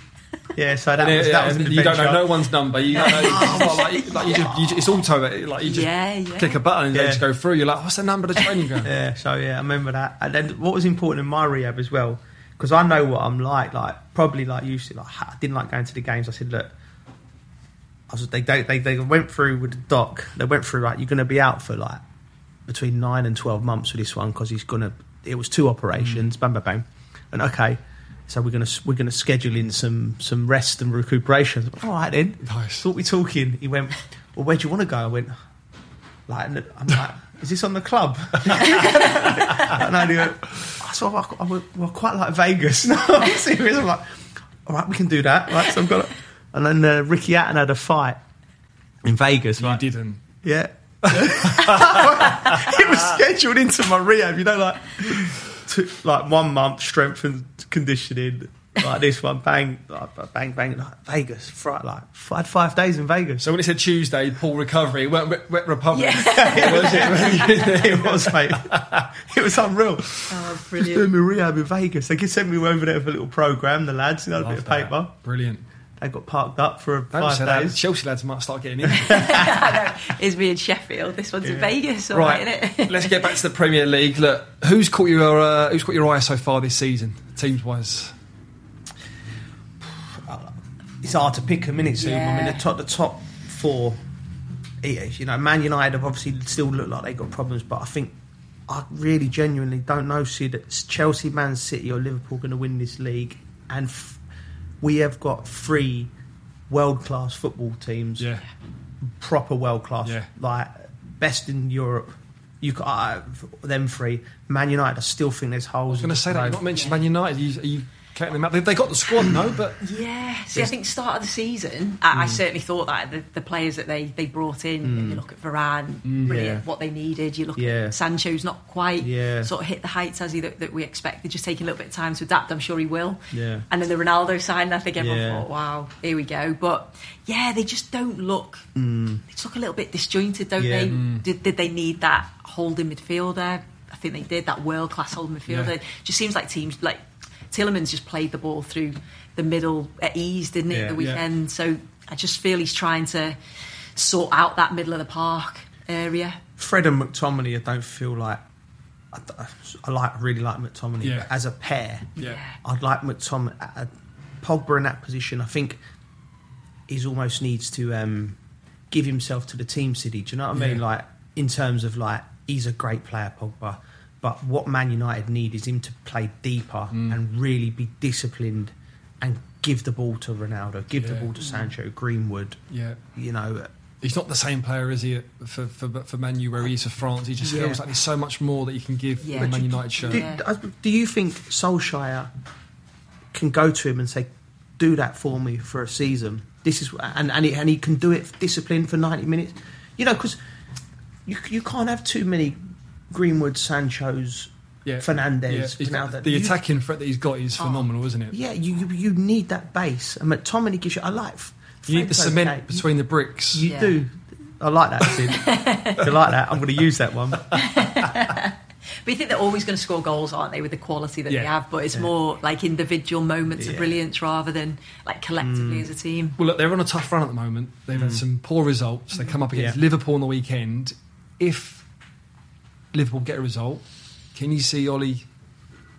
Yeah, so that Yeah, was yeah, that was an and you don't know no one's number. You don't know. (laughs) It's not like, like you just, you just, it's auto. Like you just Yeah, yeah. click a button and they Yeah. just go through. You're like, what's the number of the training ground? Yeah, so yeah, I remember that. And then what was important in my rehab as well, because I know what I'm like. Like probably like you said, like I didn't like going to the games. I said, look, I was, they, they they they went through with the doc. They went through like you're going to be out for like between nine and twelve months with this one because he's gonna. It was two operations, bam, bam, bam. and okay. So we're gonna we're gonna schedule in some some rest and recuperation. All right then. Nice. Thought we talking? He went. Well, where do you want to go? I went. Like, I'm like, is this on the club? (laughs) and I went, I sort of, I, went, well, I quite like Vegas. (laughs) No, I'm serious. I'm like, all right, we can do that. Right, so I've got, and then uh, Ricky Hatton had a fight in Vegas. You Right? didn't. Yeah. (laughs) it was scheduled into my rehab, you know, like two, like one month strength and conditioning, like this one, bang, like, bang, bang, like Vegas, Friday, like I had five days in Vegas. So when it said Tuesday, Paul recovery, it weren't Wet, Wet Republic. Yeah. (laughs) was it? (laughs) it was, mate. It was unreal. Oh, Just brilliant. doing my rehab in Vegas. They just sent me over there for a little program. The lads, you know, a bit Love of that. paper. Brilliant. They got parked up for Don't five say that. days. Chelsea lads might start getting in. (laughs) (laughs) Is me in Sheffield. This one's in Vegas, all right, right, isn't it? let's get back to the (laughs) Premier League. Look, who's caught your uh, who's caught your eye so far this season, teams wise? It's hard to pick a minute soon. I mean, the top, the top four. it- You know, Man United have obviously still look like they've got problems, but I think I really genuinely don't know. See that Chelsea, Man City, or Liverpool going to win this league, and f- we have got three world class football teams. Yeah, proper world class, Yeah. like best in Europe. You got uh, them three. Man United, I still think there's holes. I was going to say that. You've not mentioned Man United. Are you, are you counting them out. They, they got the squad, no, but Yeah, see, I think start of the season, I, I mm. certainly thought that the, the players that they, they brought in, mm. you look at Varane, mm, brilliant, Yeah. what they needed. You look Yeah. at Sancho's not quite Yeah. sort of hit the heights as he that, that we expected, just taking a little bit of time to adapt. I'm sure he will. Yeah. And then the Ronaldo sign, I think everyone thought, wow, here we go. But yeah, they just don't look. They just look a little bit disjointed, don't they? Did, did they need that holding midfielder? I think they did that world class holding midfielder. Yeah. Just seems like teams like Tielemans just played the ball through the middle at ease, didn't he, Yeah. at the Yeah. weekend? So I just feel he's trying to sort out that middle of the park area. Fred and McTominay, I don't feel like. I, I like really like McTominay, Yeah. but as a pair, yeah, I'd like McTominay. Uh, Pogba in that position, I think he's almost needs to um, give himself to the team city. Do you know what I mean? Yeah. Like in terms of like he's a great player, Pogba. But what Man United need is him to play deeper Mm. and really be disciplined and give the ball to Ronaldo, give the ball to Sancho, Greenwood. yeah. You know, He's not the same player, is he, for for, for Man U where he is for France? He just Yeah. feels like there's so much more that he can give Yeah. the Man United shirt. Do, Yeah. uh, do you think Solskjaer can go to him and say, "Do that for me for a season"? This is and and he, and he can do it disciplined for ninety minutes. You know, because you you can't have too many Greenwood, Sancho's, Yeah. Fernandes. He's got- Ronaldo. the You- attacking threat that he's got is phenomenal, isn't it? Yeah, you, you you need that base, and McTominay gives you. I like. You need the cement okay. between the bricks. You Yeah. do. I like that, Sid. I like that. I'm going to use that one. (laughs) But you think they're always going to score goals, aren't they, with the quality that they have? But it's more like individual moments of brilliance rather than like collectively as a team. Well, look, they're on a tough run at the moment. They've had some poor results. They come up against Mm. Yeah. Liverpool on the weekend. If Liverpool get a result, can you see Ole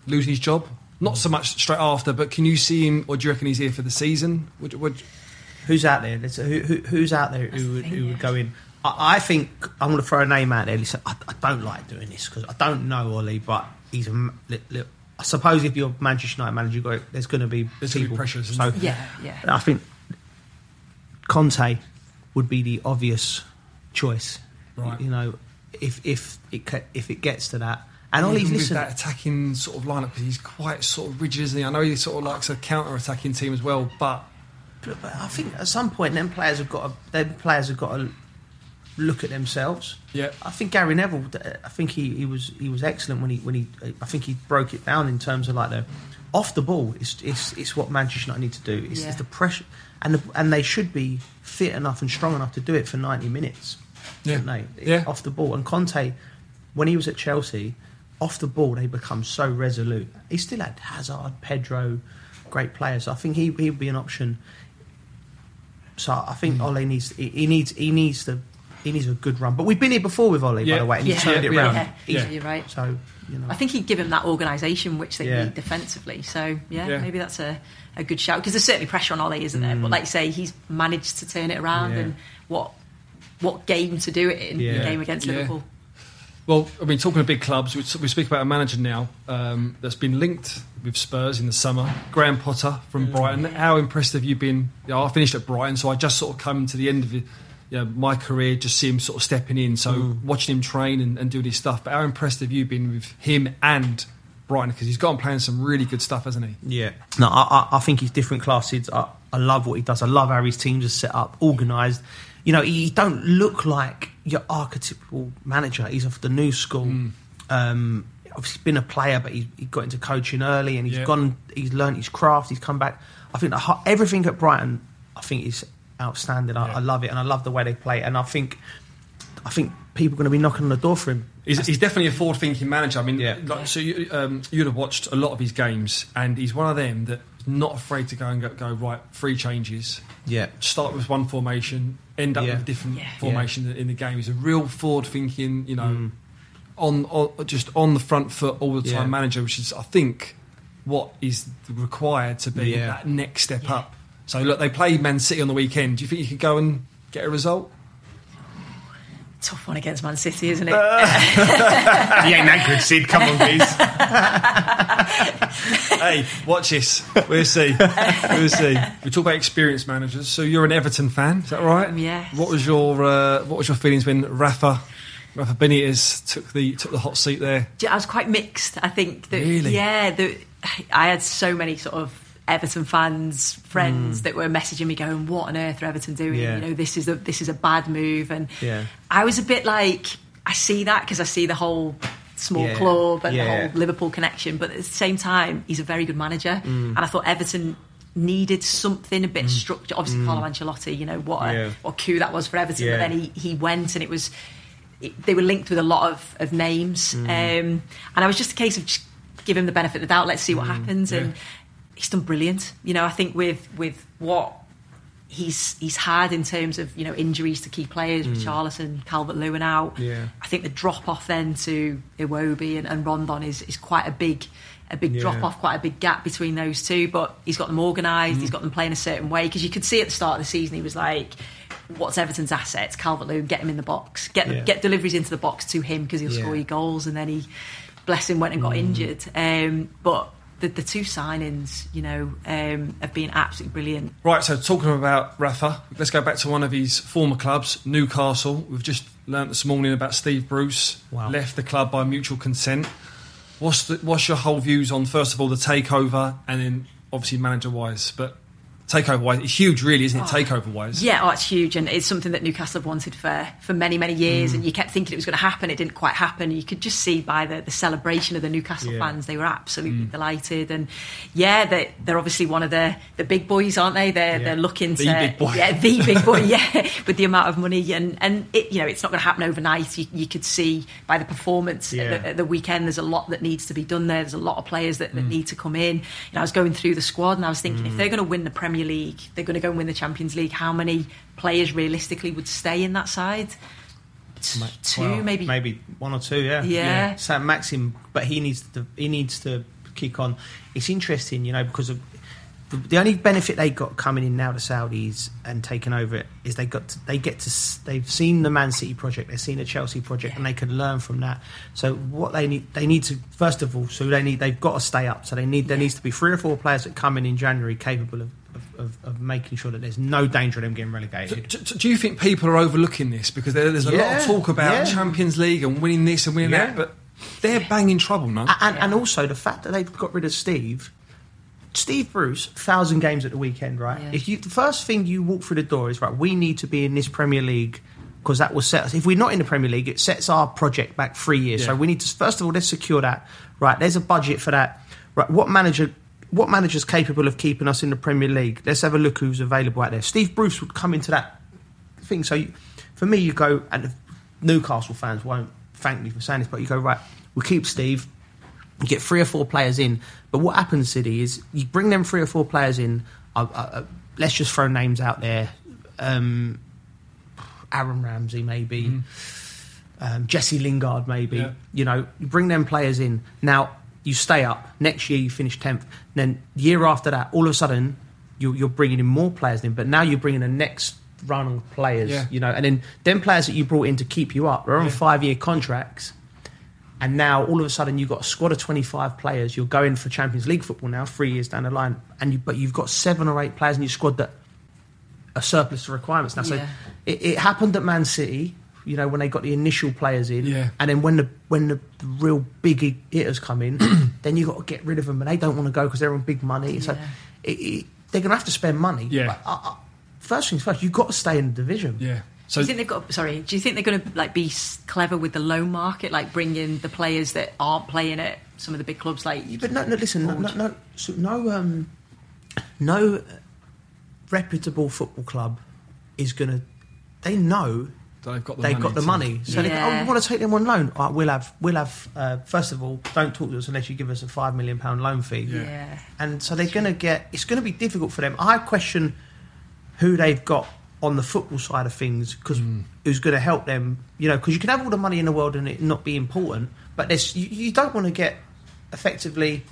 losing his job? Not so much straight after, but can you see him, or do you reckon he's here for the season? Would, would, Who's out there? Who, who, who's out there That's who the would, thing, who yeah. would go in? I, I think I'm going to throw a name out there. Listen, I, I don't like doing this because I don't know Ole, but he's a. m- li- li- I suppose if you're Manchester United manager, you've got, there's going to be There's gonna be people. So? Yeah, yeah. I think Conte would be the obvious choice. Right. You know, if if it if it gets to that, and Ole's even with listen. that attacking sort of lineup, because he's quite sort of rigid, isn't he? I know he sort of likes a counter-attacking team as well, but But, but I think at some point, them players have got to, them players have got to look at themselves. Yeah. I think Gary Neville. I think he, he was he was excellent when he when he. I think he broke it down in terms of like the off the ball. It's it's, it's what Manchester United need to do. It's, Yeah. it's the pressure, and the, and they should be fit enough and strong enough to do it for ninety minutes. Yeah. shouldn't they? Yeah. Off the ball, and Conte, when he was at Chelsea, off the ball they become so resolute. He still had Hazard, Pedro, great players. I think he he'd be an option. So I Mm. think Ole needs he, he needs he needs the he needs a good run. But we've been here before with Ole, by the way, and Yeah. he turned it Yeah. around. Yeah, Yeah. you're right. So you know, I think he'd give him that organisation which they Yeah. need defensively. So yeah, Yeah. maybe that's a, a good shout because there's certainly pressure on Ole, isn't there? But like you say, he's managed to turn it around, Mm. Yeah. and what what game to do it in? Yeah. The game against Yeah. Liverpool. Well, I mean, talking of big clubs, we, we speak about a manager now um, that's been linked with Spurs in the summer, Graham Potter from Brighton. How impressed have you been? You know, I finished at Brighton, so I just sort of come to the end of it, you know, my career, just see him sort of stepping in. So watching him train and, and do his stuff. But how impressed have you been with him and Brighton? Because he's gone playing some really good stuff, hasn't he? Yeah. No, I, I, I think he's different classes. I, I love what he does. I love how his teams are set up, organised. You know, he don't look like your archetypal manager. He's off the new school. Mm. Um, obviously, he's been a player, but he, he got into coaching early, and he's Yeah. gone. He's learned his craft. He's come back. I think the, everything at Brighton, I think is outstanding. I, Yeah. I love it, and I love the way they play. And I think, I think people are going to be knocking on the door for him. He's, he's definitely a forward-thinking manager. I mean, Yeah. like, so you, um, you'd have watched a lot of his games, and he's one of them that's not afraid to go and go, go right three changes. Yeah. Start with one formation, end up Yeah. with a different Yeah. formation in the game. He's a real forward-thinking, you know, on, on just on the front foot all the time Mm. Yeah. manager, which is I think what is required to be Yeah. that next step Yeah. up. So look, they played Man City on the weekend. Do you think you could go and get a result? Tough one against Man City, isn't it? he ain't that good, Sid. Come on, please. (laughs) hey, watch this. We'll see. We'll see. We talk about experienced managers. So you're an Everton fan, is that right? Yeah. What was your uh, What was your feelings when Rafa Rafa Benitez took the took the hot seat there. I was quite mixed. I think that Really? yeah, the, I had so many sort of Everton fans, friends that were messaging me going, "What on earth are Everton doing? Mm. Yeah. You know, this is a this is a bad move." And Yeah. I was a bit like, I see that because I see the whole small Yeah. club and the whole Liverpool connection, but at the same time, he's a very good manager, Mm. and I thought Everton. Needed something a bit of structure. Obviously, Carlo Ancelotti, you know what a, Mm. What coup that was for Everton. But then he, he went, and it was it, they were linked with a lot of, of names. Mm. Um, and I was just a case of just give him the benefit of the doubt. Let's see Mm. what happens. And he's done brilliant. You know, I think with with what he's he's had in terms of you know injuries to key players, with Charlison, Calvert Lewin out. Mm. Yeah. I think the drop off then to Iwobi and, and Rondon is is quite a big. A big Yeah. drop off, quite a big gap between those two, but he's got them organised. Mm. He's got them playing a certain way because you could see at the start of the season he was like, "What's Everton's assets? Calvert Lewin, get him in the box, get Yeah. get deliveries into the box to him because he'll Yeah. score you goals." And then he, bless him, went and got injured. Um, but the, the two signings, you know, um, have been absolutely brilliant. Right, so talking about Rafa, let's go back to one of his former clubs, Newcastle. We've just learnt this morning about Steve Bruce Wow. left the club by mutual consent. What's the, what's your whole views on first of all the takeover and then obviously manager wise, but takeover wise, it's huge, really, isn't it? Takeover wise, Yeah, oh, it's huge, and it's something that Newcastle have wanted for, for many, many years. Mm. And you kept thinking it was going to happen. It didn't quite happen. You could just see by the, the celebration of the Newcastle Yeah. fans, they were absolutely Mm. delighted. And yeah, they, they're obviously one of the, the big boys, aren't they? They're Yeah. they're looking The to big boy. yeah, the big boy, (laughs) yeah, with the amount of money and and it, you know it's not going to happen overnight. You, you could see by the performance Yeah. at, the, at the weekend. There's a lot that needs to be done there. There's a lot of players that, Mm. that need to come in. You know, I was going through the squad and I was thinking if they're going to win the Premier League, they're going to go and win the Champions League. How many players realistically would stay in that side? Two, well, maybe. maybe one or two. Yeah, Yeah. Saint-Maximin, but he needs to he needs to kick on. It's interesting, you know, because of the, the only benefit they got coming in now to Saudis and taking over it is they got to, they get to they've seen the Man City project, they've seen the Chelsea project, and they can learn from that. So what they need they need to first of all, so they need they've got to stay up. So they need there needs to be three or four players that come in in January capable of. Of, of, of making sure that there's no danger of them getting relegated. Do, do- do you think people are overlooking this because there, there's a lot of talk about yeah. Champions League and winning this and winning Yeah. that, but they're banging trouble, no? And, and also the fact that they've got rid of Steve. Steve Bruce, thousand games at the weekend, right? Yeah. If you the first thing you walk through the door is right, we need to be in this Premier League because that will set us. If we're not in the Premier League, it sets our project back three years. So we need to first of all let's secure that. Right, there's a budget for that. Right, what manager? What manager's capable of keeping us in the Premier League? Let's have a look who's available out there. Steve Bruce would come into that thing. So you, for me, you go, and Newcastle fans won't thank me for saying this, but you go right. We keep Steve. You get three or four players in, but what happens, City, is you bring them three or four players in. Uh, uh, uh, let's just throw names out there. Um, Aaron Ramsey, maybe. Um, Jesse Lingard, maybe. Yeah. You know, you bring them players in. Now, you stay up. Next year, you finish 10th. Then, year after that, all of a sudden, you're, you're bringing in more players in. But now you're bringing the next run of players, Yeah. you know. And then, them players that you brought in to keep you up, they're on Yeah. five year contracts. And now, all of a sudden, you've got a squad of 25 players. You're going for Champions League football now, three years down the line. and you, But you've got seven or eight players in your squad that are surplus to requirements now. So Yeah. it, it happened at Man City, you know, when they got the initial players in, Yeah. and then when the when the, the real big hitters come in, (clears throat) then you got to get rid of them, and they don't want to go because they're on big money. So it, it, they're going to have to spend money. Yeah. But, uh, uh, first things first, you've got to stay in the division. yeah. So do you think they've got? Sorry, do you think they're going to like be clever with the loan market, like bring in the players that aren't playing at some of the big clubs, like But no, no listen, no, no, no, so no, um, no reputable football club is going to. They know they've got the they've money got the to- money. So they go, oh, we want to take them on loan. All right, we'll have, we'll have. Uh, first of all, don't talk to us unless you give us a five million pound loan fee. Yeah. yeah. And so they're going to get. It's going to be difficult for them. I question who they've got on the football side of things because who's going to help them. You know, because you can have all the money in the world and it not be important, but there's you, you don't want to get effectively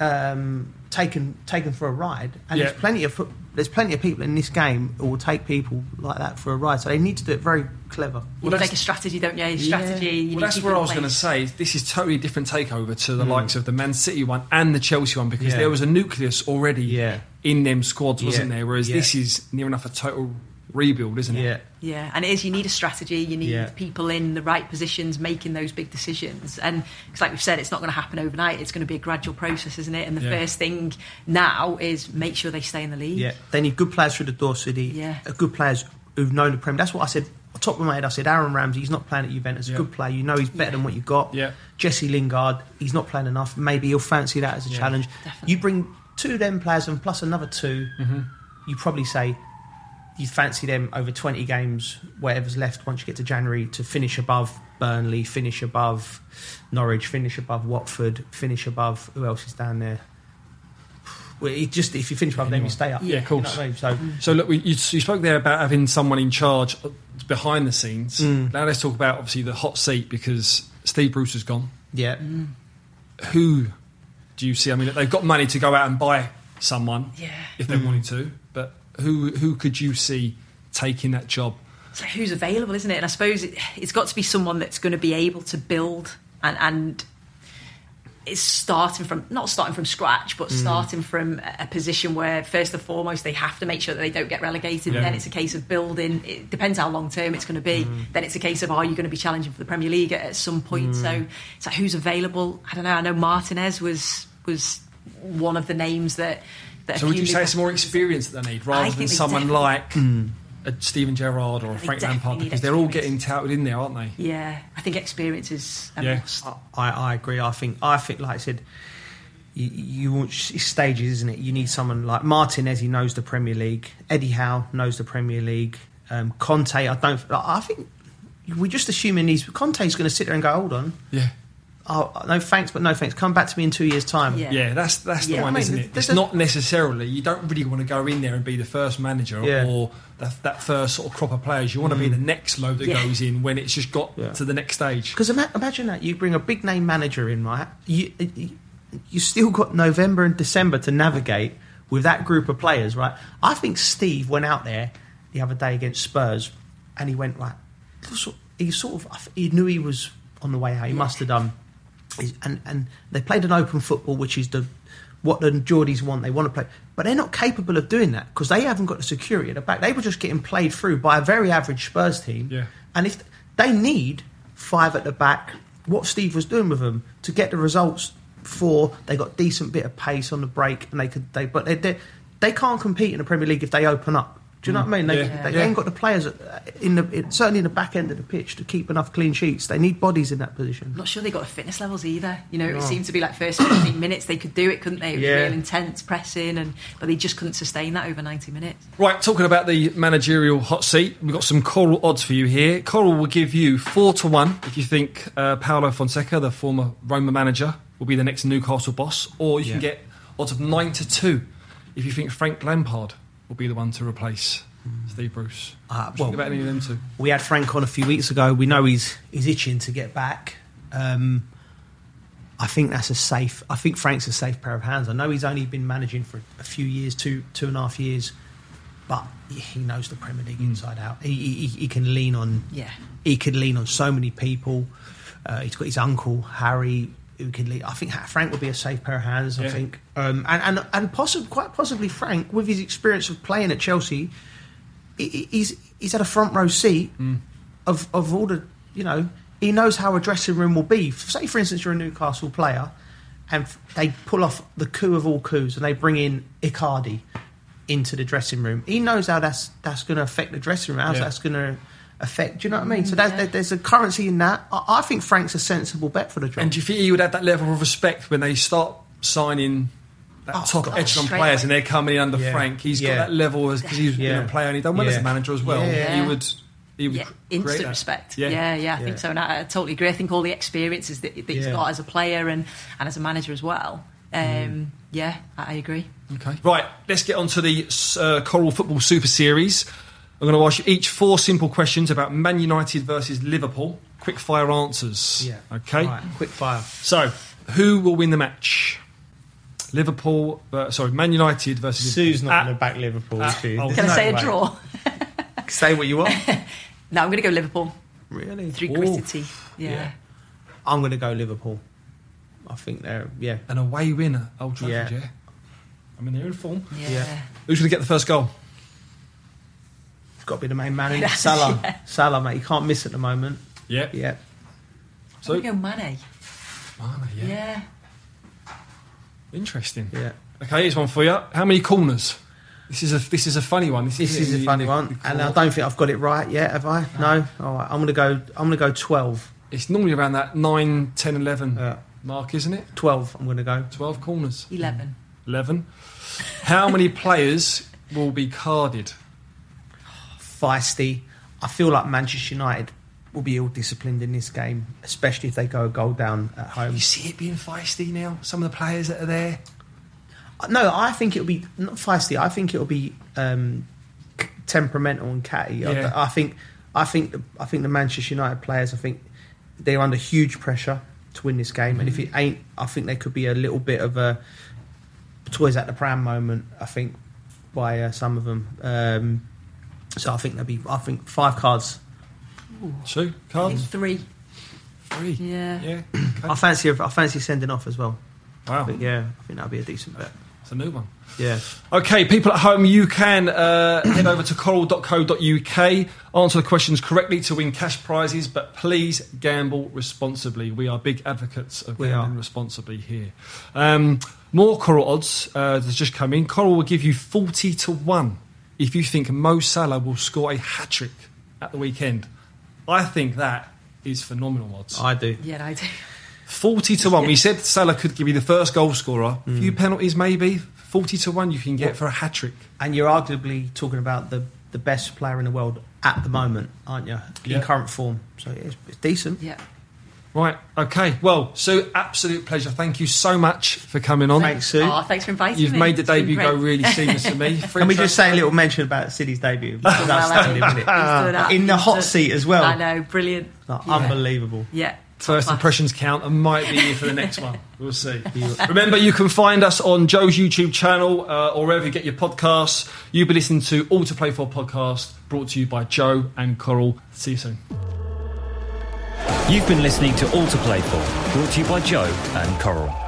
um, taken taken for a ride. And Yeah. there's plenty of foot, there's plenty of people in this game who will take people like that for a ride. So they need to do it very clever. You Well, need that's- like a strategy, don't you? A Yeah. strategy. You Well, that's what I was going to say. This is totally different takeover to the hmm. likes of the Man City one and the Chelsea one because Yeah. there was a nucleus already Yeah. in them squads, wasn't Yeah. there? Whereas Yeah. this is near enough a total rebuild, isn't it? Yeah. Yeah, and it is. You need a strategy. You need Yeah. people in the right positions making those big decisions. And because, like we've said, it's not going to happen overnight. It's going to be a gradual process, isn't it? And the Yeah. first thing now is make sure they stay in the league. Yeah, they need good players through the door, City. Yeah. Uh, good players who've known the Premier. That's what I said. Top of my head, I said Aaron Ramsey. He's not playing at Juventus. Yeah. Good player. You know he's better Yeah. than what you got. Yeah. Jesse Lingard. He's not playing enough. Maybe he'll fancy that as a Yeah. challenge. Definitely. You bring two of them players and plus another 2 Mm-hmm. You probably say you fancy them over twenty games, whatever's left once you get to January, to finish above Burnley, finish above Norwich, finish above Watford, finish above who else is down there. Well, it just if you finish above them, Anyone. you stay up. Yeah, of You know course. I mean? So So look, we, you, you spoke there about having someone in charge uh, behind the scenes. Mm. Now let's talk about obviously the hot seat because Steve Bruce has gone. yeah, Who do you see? I mean, they've got money to go out and buy someone Yeah. if they wanted to, but who who could you see taking that job? So who's available, isn't it? And I suppose it, it's got to be someone that's going to be able to build and and it's starting from not starting from scratch, but hmm. starting from a position where first and foremost they have to make sure that they don't get relegated. Yeah. Then it's a case of building. It depends how long term it's going to be. Hmm. Then it's a case of are you going to be challenging for the Premier League at, at some point? Hmm. So it's like who's available? I don't know. I know Martinez was was one of the names that. That So would you say it's more experience that they need rather than someone like Hmm. a Steven Gerrard or a Frank definitely Lampard because they're all getting touted in there, aren't they? Yeah, I think experience is a Yeah. I, I agree. I think I think like I said, you, you want it's stages, isn't it? You need someone like Martinez. He knows the Premier League. Eddie Howe knows the Premier League. Um, Conte, I don't. I think we're just assuming these. Conte's going to sit there and go, hold on. Yeah. Oh, no thanks, but no thanks. Come back to me in two years' time. Yeah. Yeah, that's that's the Yeah. one, I mean, isn't it? It's the- not necessarily you don't really want to go in there and be the first manager Yeah. or that, that first sort of crop of players. You want to be mm. the next load that Yeah. goes in when it's just got Yeah. to the next stage. Because ima- imagine that you bring a big name manager in, right? You you, you still got November and December to navigate with that group of players, right? I think Steve went out there the other day against Spurs, and he went like, he sort of he knew he was on the way out. He must have done, He's- and and they played an open football, which is the what the Geordies want. They want to play, but they're not capable of doing that because they haven't got the security at the back. They were just getting played through by a very average Spurs team. Yeah. And if they need five at the back, what Steve was doing with them to get the results for, they got decent bit of pace on the break, and they could they but they they, they can't compete in the Premier League if they open up. Do you know what I mean? They, Yeah. they Yeah. ain't got the players uh, in the in, certainly in the back end of the pitch to keep enough clean sheets. They need bodies in that position. I'm not sure they got the fitness levels either. You know, No. it seemed to be like first 15 minutes they could do it, couldn't they? It was Yeah. real intense pressing, and but they just couldn't sustain that over 90 minutes. Right, talking about the managerial hot seat, we've got some Coral odds for you here. Coral will give you four to one if you think uh, Paulo Fonseca, the former Roma manager, will be the next Newcastle boss, or you can get odds of nine to two if you think Frank Lampard will be the one to replace Steve Bruce. Uh, What do you think well- about any of them two? We had Frank on a few weeks ago. We know he's he's itching to get back. Um, I think that's a safe. I think Frank's a safe pair of hands. I know he's only been managing for a few years, two two and a half years, but he knows the Premier League inside out. He, he, he can lean on. Yeah. He could lean on so many people. Uh, he's got his uncle Harry who can lead. I think Frank would be a safe pair of hands. I Yeah. think, um, and and and possibly quite possibly Frank with his experience of playing at Chelsea he- he's he's had a front row seat of of all the you know he knows how a dressing room will be. Say for instance you're a Newcastle player and they pull off the coup of all coups and they bring in Icardi into the dressing room. He knows how that's that's going to affect the dressing room. How Yeah. that's going to affect. Do you know what I mean? So Yeah. there- there's a currency in that. I, I think Frank's a sensible bet for the job. And do you think he would have that level of respect when they start signing that Oh, top God, echelon players away. and they're coming in under Yeah. Frank? He's Yeah. got that level because he's been a player and he's done well as a manager as well. Yeah. He would. He would Yeah, instant respect. Yeah. Yeah, yeah, I Yeah. think so. And I, I totally agree. I think all the experiences that, that he's Yeah. got as a player and, and as a manager as well. Um, Mm. Yeah, I, I agree. Okay. Right, let's get on to the uh, Coral Football Super Series. I'm going to ask you each four simple questions about Man United versus Liverpool. Quick fire answers. yeah. Okay. Right, quick fire. So, who will win the match? Liverpool, uh, sorry, Man United versus Sue's Liverpool. not Ah, going to back Liverpool. ah, is she? oh, Can I No, say a Right. draw? (laughs) Say what you want. (laughs) no, I'm going to go Liverpool. really? Through Ooh. gritty. Yeah. Yeah. I'm going to go Liverpool. I think they're yeah. An away winner, Old Trafford, yeah. Yeah. I mean, they're in form. Yeah. Yeah. Who's going to get the first goal? Got to be the main man. in Salah, (laughs) Salah, mate, you can't miss at the moment. Yeah. Yeah, So, So, go Mane. Mane, yeah. Yeah. Interesting. yeah. Okay, here's one for you. How many corners? This is a this is a funny one. This is a funny one, and I don't think I've got it right yet. Have I? No. All right, I'm gonna go. I'm gonna go twelve. It's normally around that 9, 10, 11 Yeah. mark, isn't it? Twelve. I'm gonna go. 12 corners. 11. 11. How many players will be carded? Feisty. I feel like Manchester United will be ill disciplined in this game, especially if they go a goal down at home. You see it being feisty now? Some of the players that are there? No, I think it'll be not feisty. I think it'll be um, temperamental and catty. I- Yeah. I, think, I think, the, I think the Manchester United players. I think they're under huge pressure to win this game, and if it ain't, I think there could be a little bit of a toys at the pram moment. I think by uh, some of them. Um, so I think there'll be. I think five cards. Two I think cards? three. Three. Yeah. Yeah. (clears throat) I fancy. I fancy sending off as well. Wow. But yeah, I think that'll be a decent bet. It's a new one. Yeah. Okay, people at home, you can uh, (clears throat) head over to coral.co.uk, answer the questions correctly to win cash prizes, but please gamble responsibly. We are big advocates of We gambling are. responsibly here. Um, more Coral odds uh, that's just come in. Coral will give you 40 to 1 if you think Mo Salah will score a hat trick at the weekend. I think that is phenomenal odds. I do. Yeah, I do. 40 to 1. We said Salah could give you the first goal scorer. A Mm. few penalties, maybe. 40 to 1 you can get for a hat trick. And you're arguably talking about the, the best player in the world at the moment, aren't you? Yeah. In current form. So it's, it's decent. Yeah. Right, okay. Well, Sue, absolute pleasure. Thank you so much for coming on. Thanks, Sue. Oh, thanks for inviting me. You've me. made the It's debut go really seamless for me. (laughs) Free Can we just say a little mention about City's debut? (laughs) It Well, outstanding, it? In the hot done- seat as well. I know, brilliant. Like, Yeah. Unbelievable. Yeah. First impressions count and might be here for the next one. We'll see. Remember, you can find us on Joe's YouTube channel uh, or wherever you get your podcasts. You'll be listening to All to Play For podcast brought to you by Joe and Coral. See you soon. You've been listening to All to Play For, brought to you by Joe and Coral.